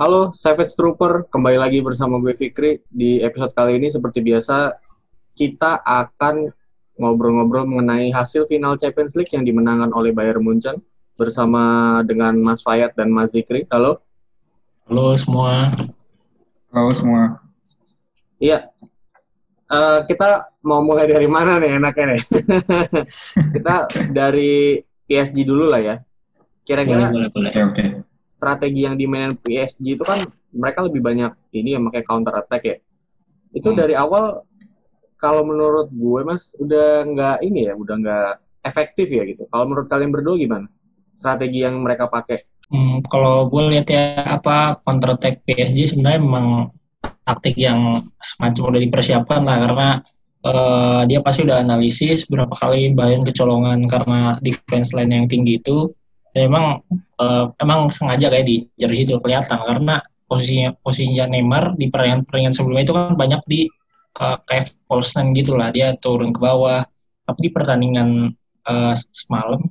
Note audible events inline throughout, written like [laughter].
Halo Savage Trooper, kembali lagi bersama gue Fikri. Di episode kali ini seperti biasa kita akan ngobrol-ngobrol mengenai hasil final Champions League yang dimenangkan oleh Bayern Munchen bersama dengan Mas Fayat dan Mas Zikri. Halo. Halo semua. Halo semua. Iya. Uh, kita mau mulai dari mana nih enaknya nih? [laughs] kita dari PSG dulu lah ya. Kira-kira okay, strategi yang dimainin PSG itu kan mereka lebih banyak ini yang pakai counter attack ya. Itu hmm. dari awal kalau menurut gue mas udah nggak ini ya, udah nggak efektif ya gitu. Kalau menurut kalian berdua gimana? Strategi yang mereka pakai? Hmm, kalau gue lihat ya apa counter attack PSG sebenarnya memang taktik yang semacam udah dipersiapkan lah karena uh, dia pasti udah analisis berapa kali Bayern kecolongan karena defense line yang tinggi itu dan emang uh, emang sengaja kayak di jersey itu kelihatan karena posisinya posisinya Neymar di pertandingan pertandingan sebelumnya itu kan banyak di uh, kayak line gitulah dia turun ke bawah. Tapi di pertandingan uh, semalam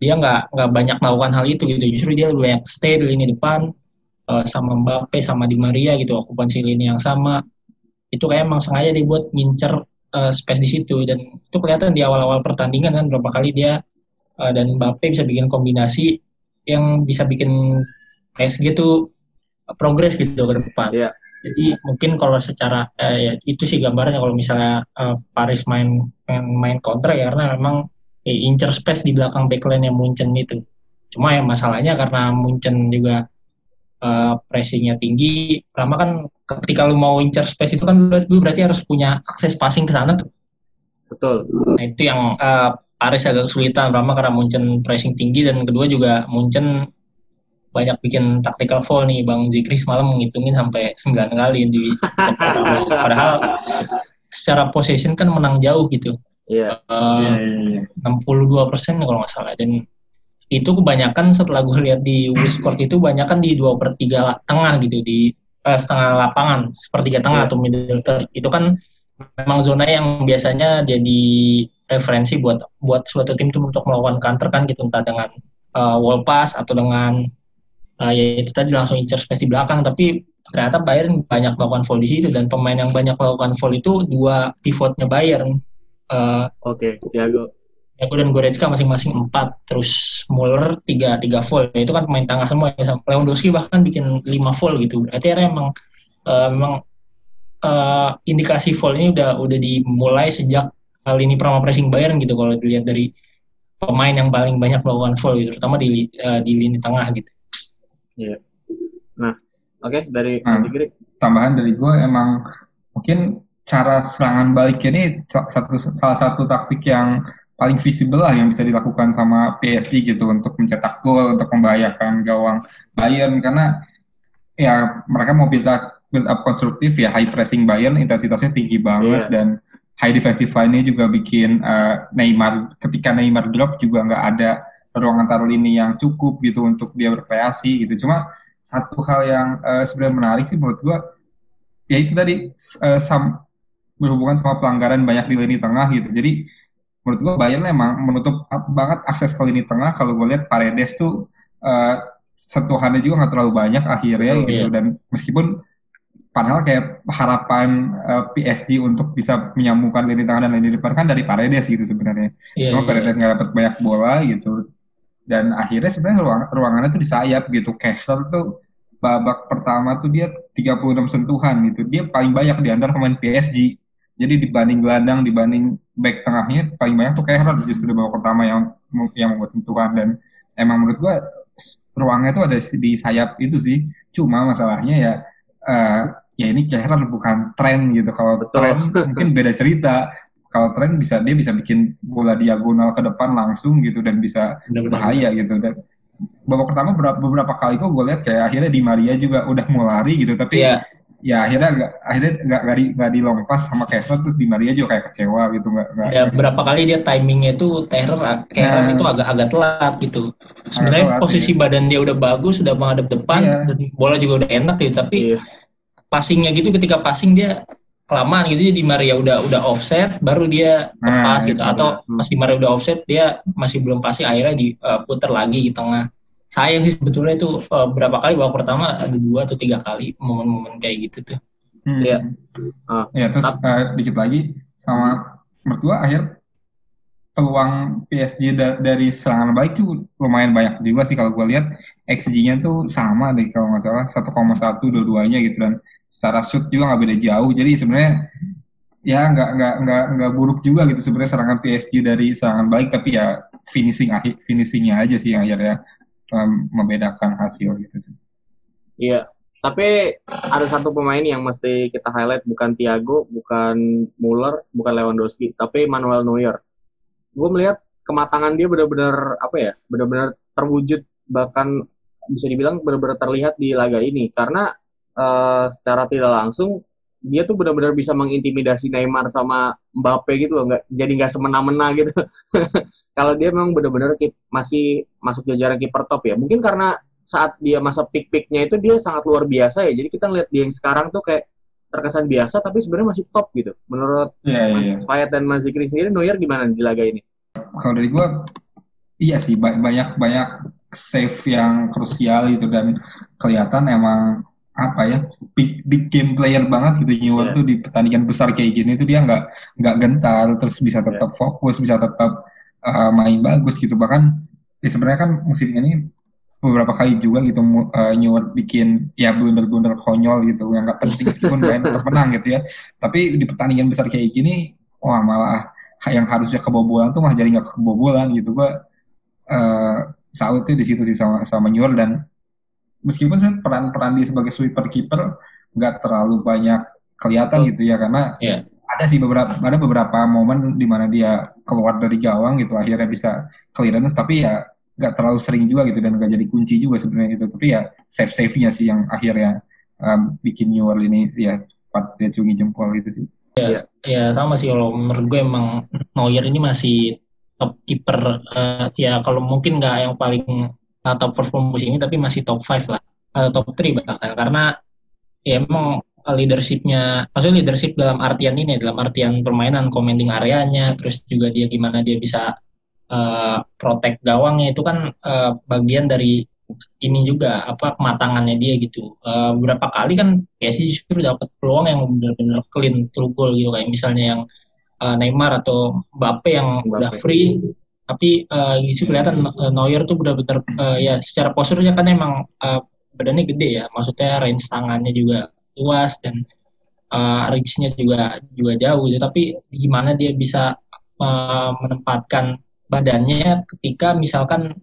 dia nggak nggak banyak melakukan hal itu gitu. Justru dia lebih banyak stay di lini depan uh, sama Mbappe sama Di Maria gitu okupansi lini yang sama. Itu kayak emang sengaja dibuat ngincer uh, space di situ. Dan itu kelihatan di awal-awal pertandingan kan berapa kali dia uh, dan Mbappe bisa bikin kombinasi yang bisa bikin PSG tuh progres gitu ke depan. Yeah. Jadi mungkin kalau secara uh, ya, itu sih gambarnya kalau misalnya uh, Paris main main, main kontra ya karena memang eh, incer space di belakang backline yang Munchen itu. Cuma ya masalahnya karena Munchen juga uh, pressingnya tinggi. Pertama kan ketika lu mau incer space itu kan lu berarti harus punya akses passing ke sana tuh. Betul. Nah itu yang uh, Paris agak kesulitan. Pertama karena Munchen pressing tinggi dan kedua juga Munchen banyak bikin tactical foul nih Bang Zikri semalam menghitungin sampai 9 kali di [laughs] padahal secara possession kan menang jauh gitu. Iya. Yeah. Uh, yeah, yeah, 62 persen kalau nggak salah dan itu kebanyakan setelah gue lihat di Wiscourt itu banyak kan di dua per tiga tengah gitu di uh, setengah lapangan sepertiga tengah yeah. atau middle third itu kan memang zona yang biasanya jadi referensi buat buat suatu tim itu untuk melakukan counter kan gitu entah dengan uh, wall pass atau dengan uh, ya itu tadi langsung incer space di belakang tapi ternyata Bayern banyak melakukan foul di situ dan pemain yang banyak melakukan foul itu dua pivotnya Bayern uh, oke okay, Thiago Eko dan Goretzka masing-masing empat, terus Muller tiga tiga full. Ya, itu kan pemain tengah semua. Ya. Lewandowski bahkan bikin lima full gitu. Berarti emang uh, memang uh, indikasi full ini udah udah dimulai sejak uh, lini prama pressing Bayern gitu kalau dilihat dari pemain yang paling banyak melakukan full gitu, terutama di uh, di lini tengah gitu. Iya. Yeah. Nah, oke okay, dari nah, Tambahan dari gue emang mungkin cara serangan balik ini satu salah satu taktik yang paling visible lah yang bisa dilakukan sama PSG gitu untuk mencetak gol untuk membahayakan gawang Bayern karena ya mereka mau build up, build up konstruktif ya high pressing Bayern intensitasnya tinggi banget yeah. dan high defensive line-nya juga bikin uh, Neymar ketika Neymar drop juga nggak ada ruang antar lini yang cukup gitu untuk dia berkreasi gitu. Cuma satu hal yang uh, sebenarnya menarik sih menurut gua ya itu tadi uh, sam, berhubungan sama pelanggaran banyak di lini tengah gitu. Jadi menurut gue Bayern emang menutup banget akses ke lini tengah. Kalau gue lihat Paredes tuh uh, sentuhannya juga nggak terlalu banyak akhirnya oh, gitu. iya. dan meskipun padahal kayak harapan uh, eh, PSG untuk bisa menyambungkan lini tengah dan lini depan kan dari Paredes gitu sebenarnya. Yeah, cuma yeah. Paredes nggak dapat banyak bola gitu. Dan akhirnya sebenarnya ruang, ruangannya tuh di sayap gitu. Kessler tuh babak pertama tuh dia 36 sentuhan gitu. Dia paling banyak di antara pemain PSG jadi dibanding gelandang, dibanding back tengahnya paling banyak tuh kayak justru di babak pertama yang yang membuat tentuan dan emang menurut gua ruangnya itu ada di sayap itu sih. Cuma masalahnya ya uh, ya ini Kehran bukan tren gitu. Kalau tren mungkin [laughs] beda cerita. Kalau tren bisa dia bisa bikin bola diagonal ke depan langsung gitu dan bisa Benar-benar. bahaya gitu dan babak pertama beberapa, beberapa kali kok gue lihat kayak akhirnya di Maria juga udah mau lari gitu tapi yeah ya akhirnya nggak akhirnya nggak nggak di nggak dilompas sama Kevin terus di Maria juga kayak kecewa gitu nggak ya berapa kali dia timingnya tuh teror kayak nah, itu agak-agak telat gitu sebenarnya telat, posisi ya. badan dia udah bagus sudah menghadap depan iya. dan bola juga udah enak gitu tapi iya. Passingnya gitu ketika passing dia kelamaan gitu di Maria udah udah offset baru dia nah, pas gitu atau di Maria udah offset dia masih belum pasti akhirnya diputer uh, lagi di tengah sayang sih sebetulnya itu uh, berapa kali babak pertama ada dua atau tiga kali momen-momen kayak gitu tuh. Hmm. Iya. Ah. Ya terus uh, dikit lagi sama menurut gua akhir peluang PSG da dari serangan baik tuh lumayan banyak juga sih kalau gua lihat XG-nya tuh sama deh kalau nggak salah 1,1 dua-duanya gitu dan secara shoot juga nggak beda jauh jadi sebenarnya ya nggak nggak nggak nggak buruk juga gitu sebenarnya serangan PSG dari serangan baik tapi ya finishing akhir finishingnya aja sih yang akhirnya um, membedakan hasil gitu sih. Iya. Tapi ada satu pemain yang mesti kita highlight bukan Thiago, bukan Muller, bukan Lewandowski, tapi Manuel Neuer. Gue melihat kematangan dia benar-benar apa ya, benar-benar terwujud bahkan bisa dibilang benar-benar terlihat di laga ini karena uh, secara tidak langsung dia tuh benar-benar bisa mengintimidasi Neymar sama Mbappe gitu loh, nggak jadi nggak semena-mena gitu. [laughs] Kalau dia memang benar-benar masih masuk jajaran kiper top ya. Mungkin karena saat dia masa peak-peaknya itu dia sangat luar biasa ya. Jadi kita lihat dia yang sekarang tuh kayak terkesan biasa tapi sebenarnya masih top gitu. Menurut yeah, Mas yeah. Fayat dan Mas Zikri sendiri Neuer gimana di laga ini? Kalau dari gue iya sih banyak banyak save yang krusial itu dan kelihatan emang apa ya big big game player banget gitu Neuer yeah. tuh di pertandingan besar kayak gini tuh dia nggak nggak gentar terus bisa tetap yeah. fokus bisa tetap uh, main bagus gitu bahkan ya sebenarnya kan musim ini beberapa kali juga gitu uh, Neuer bikin ya blunder-blunder konyol gitu yang nggak penting meskipun main tetap menang gitu ya tapi di pertandingan besar kayak gini wah malah yang harusnya kebobolan tuh malah jadi nggak kebobolan gitu gua uh, salut tuh di situ sih sama sama Neuer dan meskipun peran-peran dia sebagai sweeper keeper nggak terlalu banyak kelihatan gitu ya karena yeah. ada sih beberapa ada beberapa momen di mana dia keluar dari gawang gitu akhirnya bisa clearance tapi ya nggak terlalu sering juga gitu dan nggak jadi kunci juga sebenarnya itu tapi ya save save nya sih yang akhirnya um, bikin New Orleans ini ya pat dia cungi jempol gitu sih ya, ya. ya sama sih kalau menurut gue emang Neuer ini masih top keeper uh, ya kalau mungkin nggak yang paling uh, top perform musim ini tapi masih top 5 lah uh, top 3 bahkan karena ya emang leadershipnya maksudnya leadership dalam artian ini dalam artian permainan commanding areanya terus juga dia gimana dia bisa uh, protect gawangnya itu kan uh, bagian dari ini juga apa kematangannya dia gitu. Uh, beberapa kali kan PSG justru dapat peluang yang benar-benar clean through goal gitu kayak misalnya yang uh, Neymar atau Mbappe yang Mbappe. udah free tapi uh, sih kelihatan uh, Neuer tuh benar-benar uh, ya secara posturnya kan emang uh, badannya gede ya. Maksudnya range tangannya juga luas dan uh, reach-nya juga juga jauh gitu. Tapi gimana dia bisa uh, menempatkan badannya ketika misalkan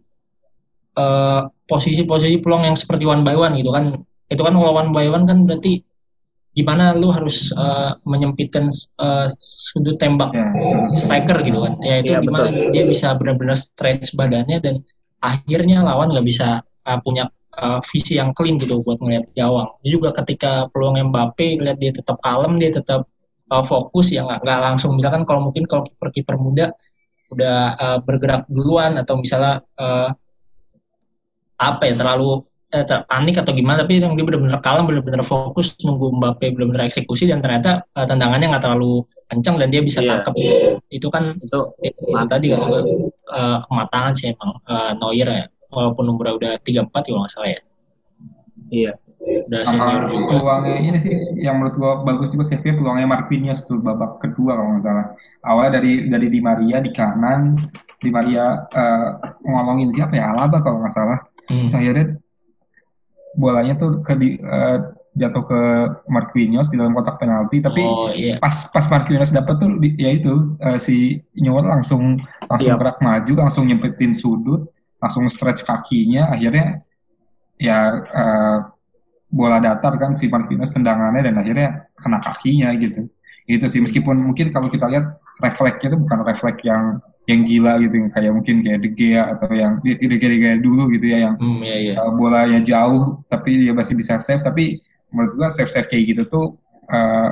posisi-posisi uh, peluang yang seperti one by one gitu kan. Itu kan kalau one by one kan berarti gimana lu harus uh, menyempitkan uh, sudut tembak yeah, striker gitu kan? Ya itu yeah, gimana betul. dia bisa benar-benar stretch badannya dan akhirnya lawan nggak bisa uh, punya uh, visi yang clean gitu buat ngeliat gawang. Juga ketika peluang Mbappe lihat dia tetap kalem dia tetap uh, fokus ya nggak langsung. Misalkan kalau mungkin kalau kiper kiper muda udah uh, bergerak duluan atau misalnya uh, apa ya terlalu eh, panik atau gimana tapi yang dia benar-benar kalem benar-benar fokus nunggu Mbappe benar-benar eksekusi dan ternyata uh, tendangannya nggak terlalu kencang dan dia bisa yeah. tangkap itu itu kan itu, itu tadi kan uh, kematangan sih emang uh, Neuer ya. Walaupun umurnya udah tiga empat kalau nggak salah ya. Iya. Udah senior juga. peluangnya ini sih yang menurut gua bagus juga save peluangnya Marquinhos tuh babak kedua kalau nggak salah. Awalnya dari dari Di Maria di kanan Di Maria uh, ngomongin siapa ya? Alaba kalau nggak salah. Hmm. akhirnya bolanya tuh ke di, uh, jatuh ke Marquinhos di dalam kotak penalti tapi oh, iya. pas pas Marquinhos dapat tuh di, ya itu uh, si Neuer langsung langsung Siap. gerak maju langsung nyempetin sudut langsung stretch kakinya akhirnya ya uh, bola datar kan si Marquinhos tendangannya dan akhirnya kena kakinya gitu itu sih meskipun mungkin kalau kita lihat refleksnya itu bukan refleks yang yang gila gitu yang kayak mungkin kayak De Gea atau yang De Gea, De Gea dulu gitu ya yang hmm, iya, iya. Uh, bolanya jauh tapi dia masih bisa save tapi menurut gua save save kayak gitu tuh uh,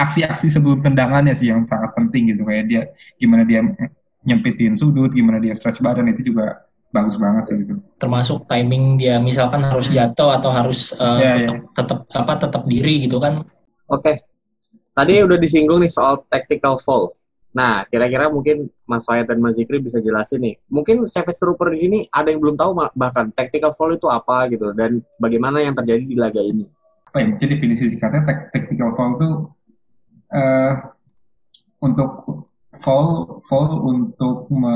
aksi-aksi sebelum tendangannya sih yang sangat penting gitu kayak dia gimana dia nyempitin sudut gimana dia stretch badan itu juga bagus banget sih gitu termasuk timing dia misalkan harus jatuh atau harus uh, yeah, tetap, yeah. tetap apa tetap diri gitu kan oke okay. tadi udah disinggung nih soal tactical fall Nah, kira-kira mungkin Mas Fayat dan Mas Zikri bisa jelasin nih. Mungkin Savage Trooper di sini ada yang belum tahu bahkan tactical foul itu apa gitu dan bagaimana yang terjadi di laga ini. Apa ya? Jadi definisi singkatnya tactical foul itu uh, untuk foul foul untuk me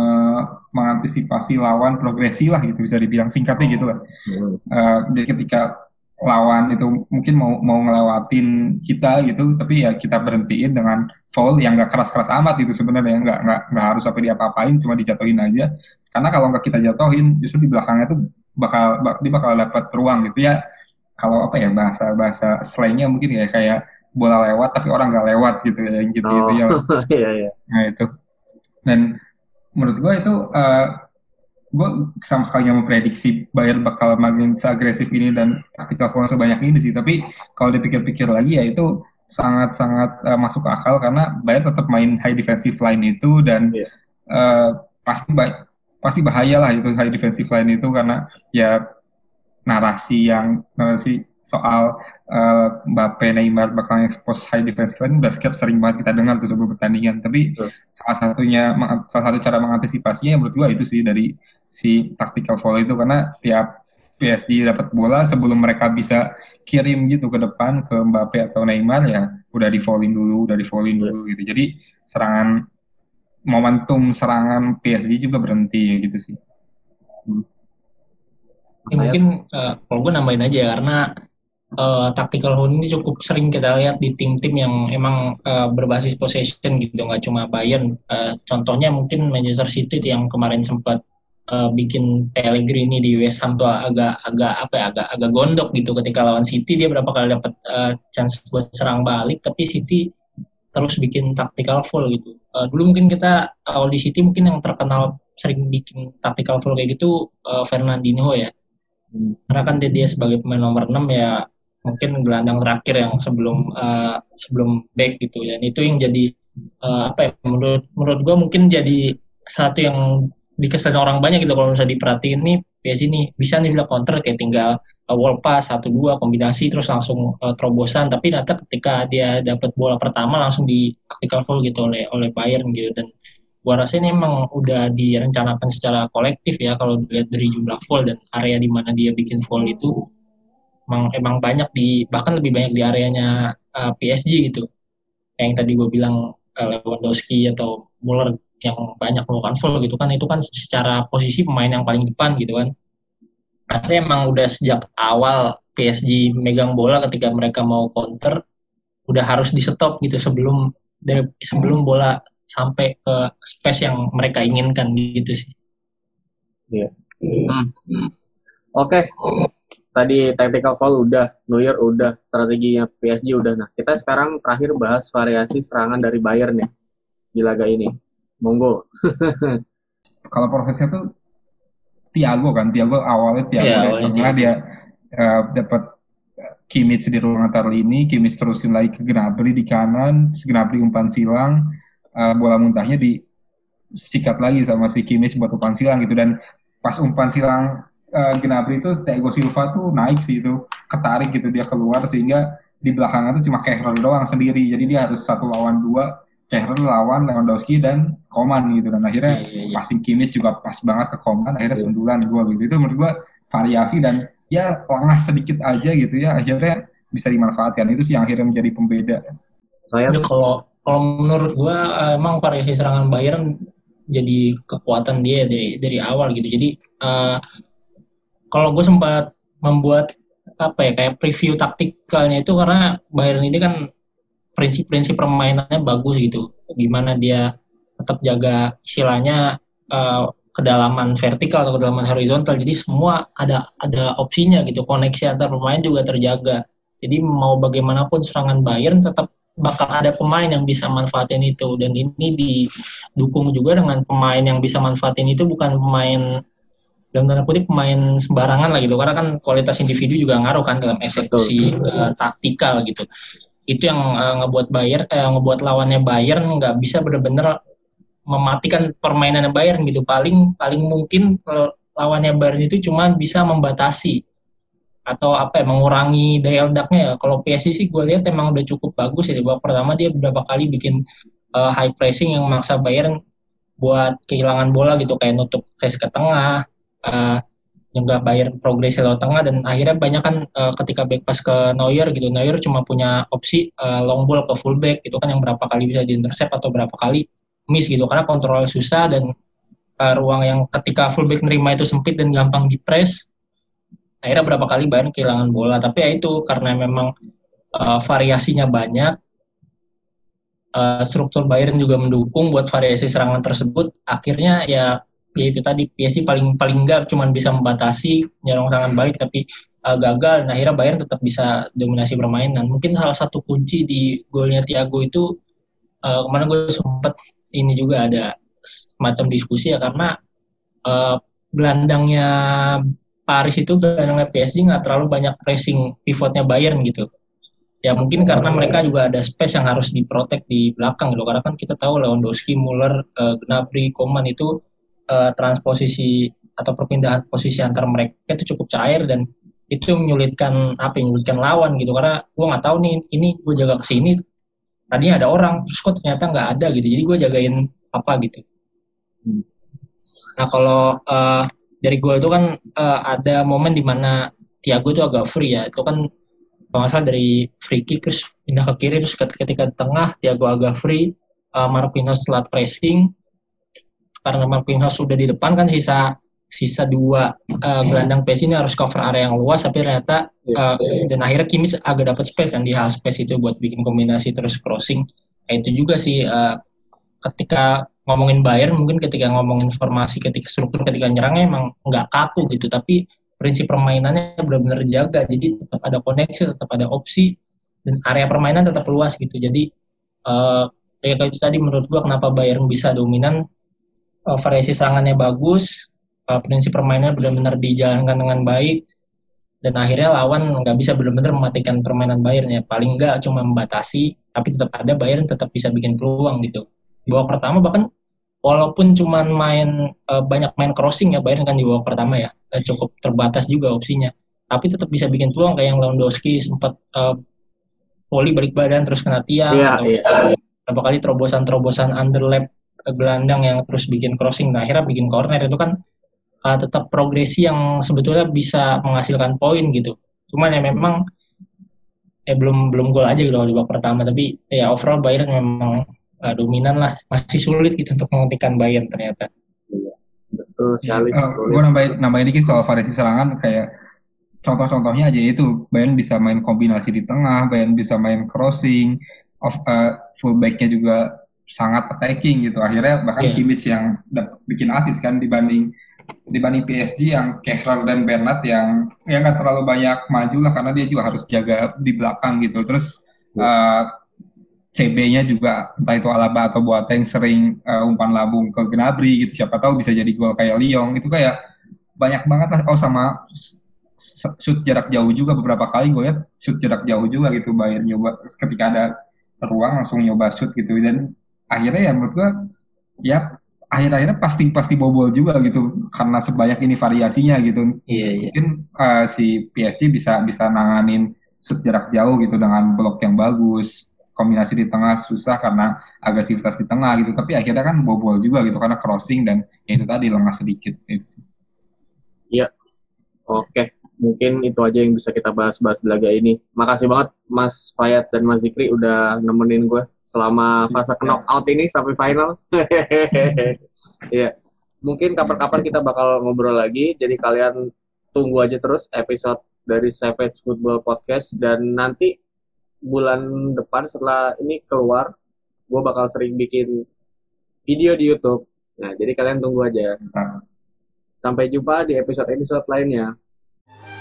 mengantisipasi lawan progresi lah gitu bisa dibilang singkatnya gitu lah. Hmm. Uh, jadi ketika lawan itu mungkin mau mau ngelewatin kita gitu tapi ya kita berhentiin dengan foul yang gak keras-keras amat itu sebenarnya nggak nggak nggak harus sampai diapa-apain cuma dijatuhin aja. Karena kalau nggak kita jatuhin justru di belakangnya tuh bakal dia bakal dapat ruang gitu ya. Kalau apa ya bahasa bahasa slangnya mungkin ya kayak bola lewat tapi orang nggak lewat gitu ya gitu gitu ya. [laughs] iya, iya. nah itu. Dan menurut gua itu uh, gue sama sekali nggak memprediksi Bayern bakal makin seagresif ini dan taktikal foul sebanyak ini sih tapi kalau dipikir-pikir lagi ya itu sangat-sangat uh, masuk akal karena Bayern tetap main high defensive line itu dan yeah. Iya. uh, pasti ba pasti bahaya lah itu high defensive line itu karena ya narasi yang narasi soal uh, Mbappe Neymar bakal expose high line udah setiap sering banget kita dengar tuh sebelum pertandingan tapi yeah. salah satunya salah satu cara mengantisipasinya menurut gua itu sih dari si tactical foul itu karena tiap PSG dapat bola sebelum mereka bisa kirim gitu ke depan ke Mbappe atau Neymar ya udah di foulin dulu, udah di foulin dulu gitu. Jadi serangan momentum serangan PSG juga berhenti gitu sih. Hmm. Ya, mungkin uh, kalau gue nambahin aja ya, karena uh, tactical foul ini cukup sering kita lihat di tim-tim yang emang uh, berbasis possession gitu, nggak cuma Bayern. Uh, contohnya mungkin Manchester City yang kemarin sempat uh, bikin Pellegrini di West Ham tuh agak agak apa ya agak agak gondok gitu ketika lawan City dia berapa kali dapat uh, chance buat serang balik tapi City terus bikin tactical foul gitu. Uh, dulu mungkin kita awal di City mungkin yang terkenal sering bikin tactical foul kayak gitu uh, Fernandinho ya. Hmm. Karena kan dia, dia sebagai pemain nomor 6 ya mungkin gelandang terakhir yang sebelum uh, sebelum back gitu ya. Itu yang jadi uh, apa ya menurut menurut gua mungkin jadi satu yang dikesan orang banyak gitu. Kalau misalnya diperhatiin nih PSG nih bisa nih bilang counter kayak tinggal uh, wall pass satu dua kombinasi terus langsung uh, terobosan. Tapi nanti ketika dia dapat bola pertama langsung di tactical foul gitu oleh oleh Bayern gitu. Dan gua rasa ini emang udah direncanakan secara kolektif ya kalau dilihat dari jumlah foul dan area di mana dia bikin foul itu emang emang banyak di bahkan lebih banyak di areanya uh, PSG gitu yang tadi gue bilang uh, Lewandowski atau Muller yang banyak melakukan foul gitu kan itu kan secara posisi pemain yang paling depan gitu kan karena emang udah sejak awal PSG megang bola ketika mereka mau counter udah harus di stop gitu sebelum dari sebelum bola sampai ke space yang mereka inginkan gitu sih. Iya. Hmm. Oke. Okay. Tadi tactical foul udah, Neuer udah, strateginya PSG udah. Nah, kita sekarang terakhir bahas variasi serangan dari Bayern nih di laga ini monggo. [laughs] Kalau prosesnya tuh Tiago kan, Tiago awalnya Tiago ya, awalnya tengah dia uh, dapat eh, Kimmich di ruang antar lini, Kimmich terusin lagi ke Gnabry di kanan, Gnabry umpan silang, uh, bola muntahnya di sikat lagi sama si Kimmich buat umpan silang gitu dan pas umpan silang uh, Gnabry itu Thiago Silva tuh naik sih itu ketarik gitu dia keluar sehingga di belakangnya tuh cuma Kehrer doang sendiri jadi dia harus satu lawan dua Kehrer lawan Lewandowski dan Koman gitu dan akhirnya yeah, yeah, yeah. passing Kimmich juga pas banget ke Koman akhirnya yeah. sundulan gol gitu itu menurut gua variasi dan ya lengah sedikit aja gitu ya akhirnya bisa dimanfaatkan itu sih yang akhirnya menjadi pembeda. Saya ya, kalau kalau menurut gua emang variasi serangan Bayern jadi kekuatan dia dari dari awal gitu. Jadi uh, kalau gue sempat membuat apa ya kayak preview taktikalnya itu karena Bayern ini kan prinsip-prinsip permainannya bagus gitu. Gimana dia tetap jaga istilahnya uh, kedalaman vertikal atau kedalaman horizontal. Jadi semua ada ada opsinya gitu. Koneksi antar pemain juga terjaga. Jadi mau bagaimanapun serangan Bayern tetap bakal ada pemain yang bisa manfaatin itu dan ini didukung juga dengan pemain yang bisa manfaatin itu bukan pemain dalam tanda kutip pemain sembarangan lah gitu. Karena kan kualitas individu juga ngaruh kan dalam eksekusi uh, taktikal gitu. Itu yang uh, ngebuat Bayern eh, ngebuat lawannya Bayern nggak bisa benar-benar mematikan permainan Bayern gitu. Paling paling mungkin uh, lawannya Bayern itu cuma bisa membatasi atau apa ya mengurangi daya ledaknya ya. Kalau PSG sih gue lihat emang udah cukup bagus ya. Di babak pertama dia beberapa kali bikin uh, high pressing yang memaksa Bayern buat kehilangan bola gitu. Kayak nutup press ke tengah uh, juga Bayern progresi lewat tengah dan akhirnya banyak kan uh, ketika back pass ke Neuer gitu Neuer cuma punya opsi uh, long ball ke fullback gitu kan yang berapa kali bisa diintercept atau berapa kali miss gitu karena kontrol susah dan uh, ruang yang ketika fullback nerima itu sempit dan gampang di press akhirnya berapa kali Bayern kehilangan bola. Tapi ya itu karena memang uh, variasinya banyak uh, struktur Bayern juga mendukung buat variasi serangan tersebut akhirnya ya ya itu tadi PSG paling paling enggak cuma bisa membatasi nyerang serangan balik tapi uh, gagal dan akhirnya Bayern tetap bisa dominasi permainan mungkin salah satu kunci di golnya Thiago itu uh, kemarin gue sempat ini juga ada semacam diskusi ya karena uh, gelandangnya Paris itu gelandangnya PSG nggak terlalu banyak pressing pivotnya Bayern gitu. Ya mungkin karena mereka juga ada space yang harus diprotek di belakang gitu. Karena kan kita tahu Lewandowski, Muller, uh, Gnabry, Koman itu uh, transposisi atau perpindahan posisi antar mereka itu cukup cair dan itu menyulitkan apa yang menyulitkan lawan gitu. Karena gue nggak tahu nih ini gue jaga ke sini tadinya ada orang terus kok ternyata nggak ada gitu. Jadi gue jagain apa gitu. Hmm. nah kalau uh, dari gue itu kan uh, ada momen di mana Tiago itu agak free ya. Itu kan kalau nggak salah dari free kick terus pindah ke kiri terus ketika di tengah Tiago agak free uh, Marquinhos telat pressing karena Marquinhos sudah di depan kan sisa sisa dua uh, gelandang PS ini harus cover area yang luas tapi ternyata uh, dan akhirnya Kimis agak dapat space dan di hal space itu buat bikin kombinasi terus crossing. Nah, itu juga sih uh, ketika ngomongin Bayern mungkin ketika ngomongin formasi ketika struktur ketika nyerangnya emang nggak kaku gitu tapi prinsip permainannya benar-benar jaga jadi tetap ada koneksi tetap ada opsi dan area permainan tetap luas gitu. Jadi uh, ya itu tadi menurut gua kenapa Bayern bisa dominan uh, variasi serangannya bagus uh, prinsip permainan benar-benar dijalankan dengan baik dan akhirnya lawan nggak bisa benar-benar mematikan permainan Bayern ya. Paling nggak cuma membatasi tapi tetap ada Bayern tetap bisa bikin peluang gitu. Di babak pertama bahkan walaupun cuma main uh, banyak main crossing ya Bayern kan di babak pertama ya. Uh, cukup terbatas juga opsinya. Tapi tetap bisa bikin peluang kayak yang Lewandowski sempat uh, poli balik badan terus kena tiang yeah, atau yeah. berapa kali terobosan-terobosan underlap gelandang yang terus bikin crossing. Nah akhirnya bikin corner itu kan uh, tetap progresi yang sebetulnya bisa menghasilkan poin gitu. Cuman ya memang eh belum belum gol aja gitu di babak pertama. Tapi ya overall Bayern memang uh, dominan lah. Masih sulit gitu untuk menghentikan Bayern ternyata. Iya, betul sekali. Uh, gue nambahin nambahin dikit soal variasi serangan. Kayak contoh-contohnya aja itu Bayern bisa main kombinasi di tengah, Bayern bisa main crossing, of uh, fullbacknya juga sangat attacking gitu. Akhirnya bahkan yeah. Kimmich yang bikin asis kan dibanding dibanding PSG yang Kehrer dan Bernat yang yang nggak terlalu banyak maju lah karena dia juga harus jaga di belakang gitu. Terus uh, CB-nya juga entah itu Alaba atau Boateng sering uh, umpan lambung ke Gnabry gitu. Siapa tahu bisa jadi gol kayak Lyon. Itu kayak banyak banget lah. Oh sama shoot jarak jauh juga. Beberapa kali gue lihat shoot jarak jauh juga gitu. Bayern nyoba ketika ada ruang langsung nyoba shoot gitu. Dan akhirnya ya menurut gue ya akhir-akhirnya pasti pasti bobol juga gitu karena sebanyak ini variasinya gitu iya, iya. mungkin uh, si PSG bisa bisa nanganin shoot jarak jauh gitu dengan blok yang bagus kombinasi di tengah susah karena agresivitas di tengah gitu tapi akhirnya kan bobol juga gitu karena crossing dan ya itu tadi lengah sedikit gitu. Iya. Oke, mungkin itu aja yang bisa kita bahas-bahas di laga ini. Makasih banget Mas Fayat dan Mas Zikri udah nemenin gue selama fase ya. knockout ini sampai final. [laughs] Iya. mungkin kapan-kapan kita bakal ngobrol lagi. Jadi kalian tunggu aja terus episode dari Savage Football Podcast dan nanti bulan depan setelah ini keluar, gue bakal sering bikin video di YouTube. Nah, jadi kalian tunggu aja. Sampai jumpa di episode-episode lainnya. you